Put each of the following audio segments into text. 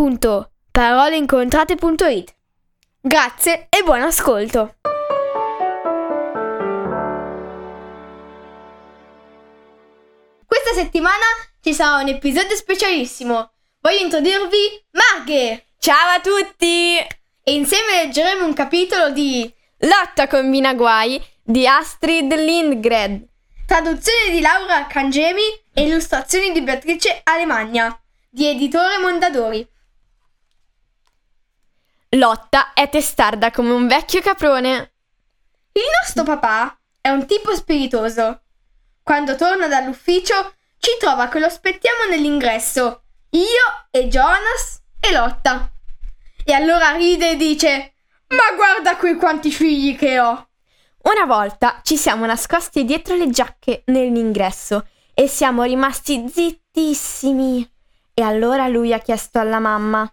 www.paroleincontrate.it. Grazie e buon ascolto! Questa settimana ci sarà un episodio specialissimo. Voglio introdurvi Marghe! Ciao a tutti! E insieme leggeremo un capitolo di Lotta combina guai di Astrid Lindgren. Traduzione di Laura Cangemi e illustrazioni di Beatrice Alemagna di Editore Mondadori. Lotta è testarda come un vecchio caprone. Il nostro papà è un tipo spiritoso. Quando torna dall'ufficio ci trova che lo aspettiamo nell'ingresso, io e Jonas e Lotta. E allora ride e dice: Ma guarda qui quanti figli che ho! Una volta ci siamo nascosti dietro le giacche nell'ingresso e siamo rimasti zittissimi. E allora lui ha chiesto alla mamma: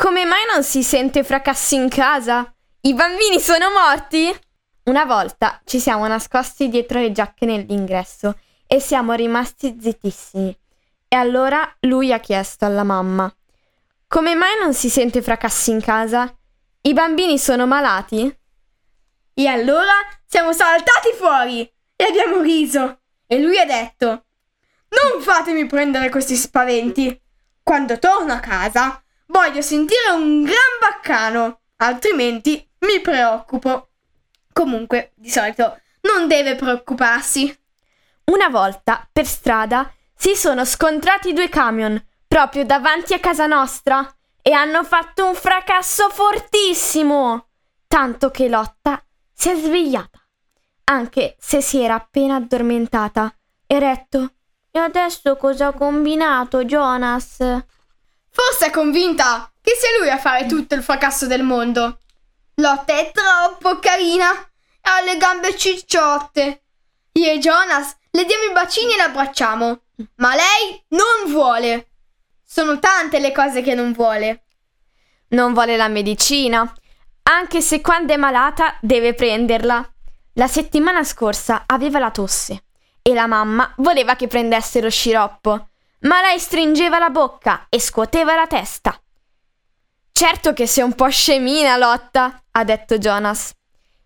come mai non si sente fracassi in casa? I bambini sono morti? Una volta ci siamo nascosti dietro le giacche nell'ingresso e siamo rimasti zittissimi. E allora lui ha chiesto alla mamma: Come mai non si sente fracassi in casa? I bambini sono malati? E allora siamo saltati fuori e abbiamo riso. E lui ha detto: Non fatemi prendere questi spaventi. Quando torno a casa Voglio sentire un gran baccano, altrimenti mi preoccupo. Comunque, di solito non deve preoccuparsi. Una volta, per strada, si sono scontrati due camion proprio davanti a casa nostra e hanno fatto un fracasso fortissimo, tanto che Lotta si è svegliata, anche se si era appena addormentata, e ha detto: E adesso cosa ha combinato Jonas? Forse è convinta che sia lui a fare tutto il fracasso del mondo. Lotta è troppo carina, ha le gambe cicciotte. Io e Jonas le diamo i bacini e l'abbracciamo, ma lei non vuole. Sono tante le cose che non vuole. Non vuole la medicina, anche se quando è malata deve prenderla. La settimana scorsa aveva la tosse e la mamma voleva che prendesse lo sciroppo ma lei stringeva la bocca e scuoteva la testa. Certo che sei un po' scemina, Lotta, ha detto Jonas.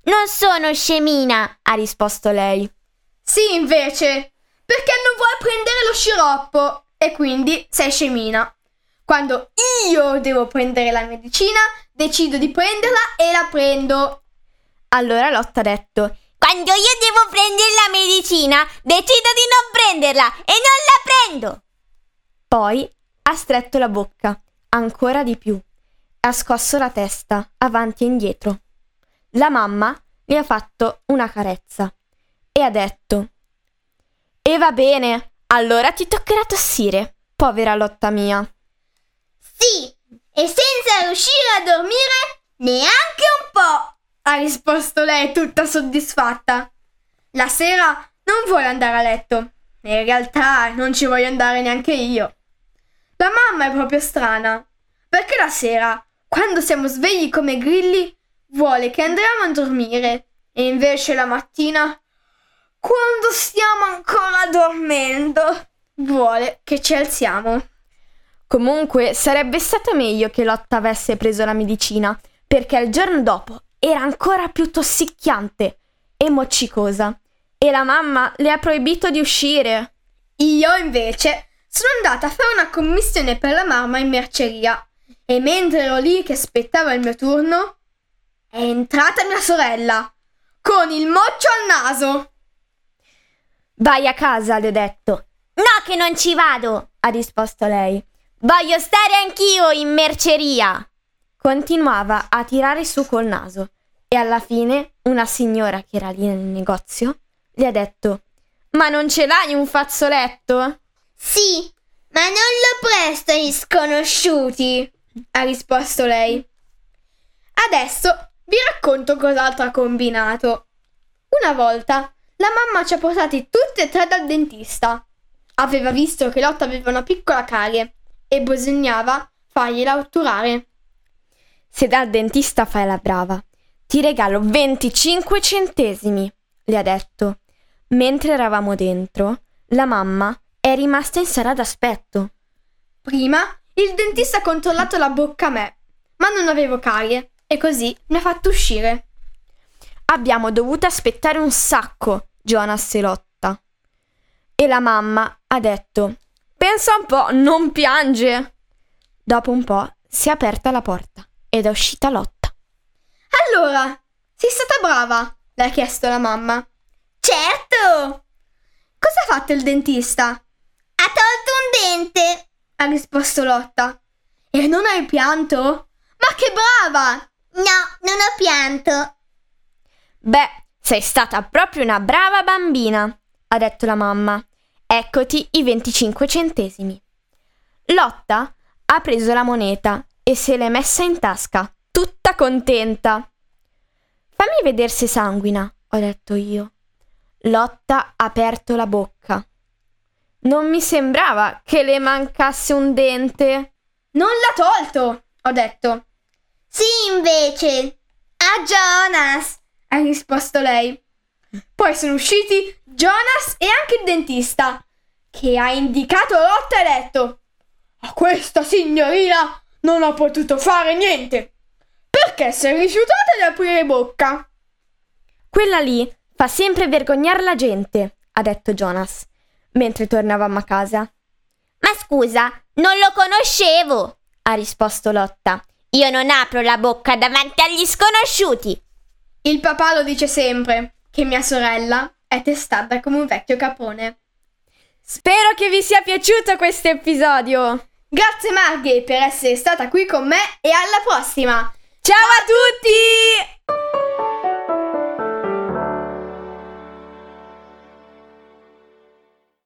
Non sono scemina, ha risposto lei. Sì, invece, perché non vuoi prendere lo sciroppo e quindi sei scemina. Quando io devo prendere la medicina, decido di prenderla e la prendo. Allora Lotta ha detto: Quando io devo prendere la medicina, decido di non prenderla e non la prendo. Poi ha stretto la bocca, ancora di più, ha scosso la testa avanti e indietro. La mamma le ha fatto una carezza e ha detto E va bene, allora ti toccherà tossire, povera lotta mia. Sì, e senza riuscire a dormire neanche un po', ha risposto lei tutta soddisfatta. La sera non vuole andare a letto. In realtà non ci voglio andare neanche io. La mamma è proprio strana, perché la sera, quando siamo svegli come grilli, vuole che andiamo a dormire e invece la mattina, quando stiamo ancora dormendo, vuole che ci alziamo. Comunque sarebbe stato meglio che Lotta avesse preso la medicina, perché il giorno dopo era ancora più tossicchiante e moccicosa e la mamma le ha proibito di uscire. Io invece sono andata a fare una commissione per la mamma in merceria e mentre ero lì che aspettavo il mio turno, è entrata mia sorella con il moccio al naso. Vai a casa, le ho detto. No, che non ci vado, ha risposto lei. Voglio stare anch'io in merceria. Continuava a tirare su col naso e alla fine una signora che era lì nel negozio le ha detto: Ma non ce l'hai un fazzoletto? Sì, ma non lo presto agli sconosciuti. ha risposto lei. Adesso vi racconto cos'altro ha combinato. Una volta la mamma ci ha portati tutti e tre dal dentista. Aveva visto che Lotta aveva una piccola carie e bisognava fargliela otturare. Se dal dentista fai la brava, ti regalo 25 centesimi, le ha detto. Mentre eravamo dentro, la mamma è rimasta in sala d'aspetto. Prima il dentista ha controllato la bocca a me, ma non avevo carie e così mi ha fatto uscire. Abbiamo dovuto aspettare un sacco, Jonas e Lotta. E la mamma ha detto: Pensa un po', non piange. Dopo un po' si è aperta la porta ed è uscita Lotta. Allora, sei stata brava? le ha chiesto la mamma. Certo! Cosa ha fatto il dentista? Ha tolto un dente. ha risposto Lotta. E non hai pianto? Ma che brava! No, non ho pianto. Beh, sei stata proprio una brava bambina, ha detto la mamma. Eccoti i 25 centesimi. Lotta ha preso la moneta e se l'è messa in tasca, tutta contenta. Fammi vedere se sanguina, ho detto io. Lotta ha aperto la bocca. Non mi sembrava che le mancasse un dente. Non l'ha tolto, ho detto. Sì, invece. A Jonas. ha risposto lei. Poi sono usciti Jonas e anche il dentista, che ha indicato Lotta e ha detto: A questa signorina non ho potuto fare niente, perché si è rifiutata di aprire bocca. Quella lì fa sempre vergognare la gente, ha detto Jonas, mentre tornavamo a casa. Ma scusa, non lo conoscevo. Ha risposto Lotta. Io non apro la bocca davanti agli sconosciuti. Il papà lo dice sempre che mia sorella è testata come un vecchio capone. Spero che vi sia piaciuto questo episodio. Grazie Marghe per essere stata qui con me e alla prossima! Ciao a tutti!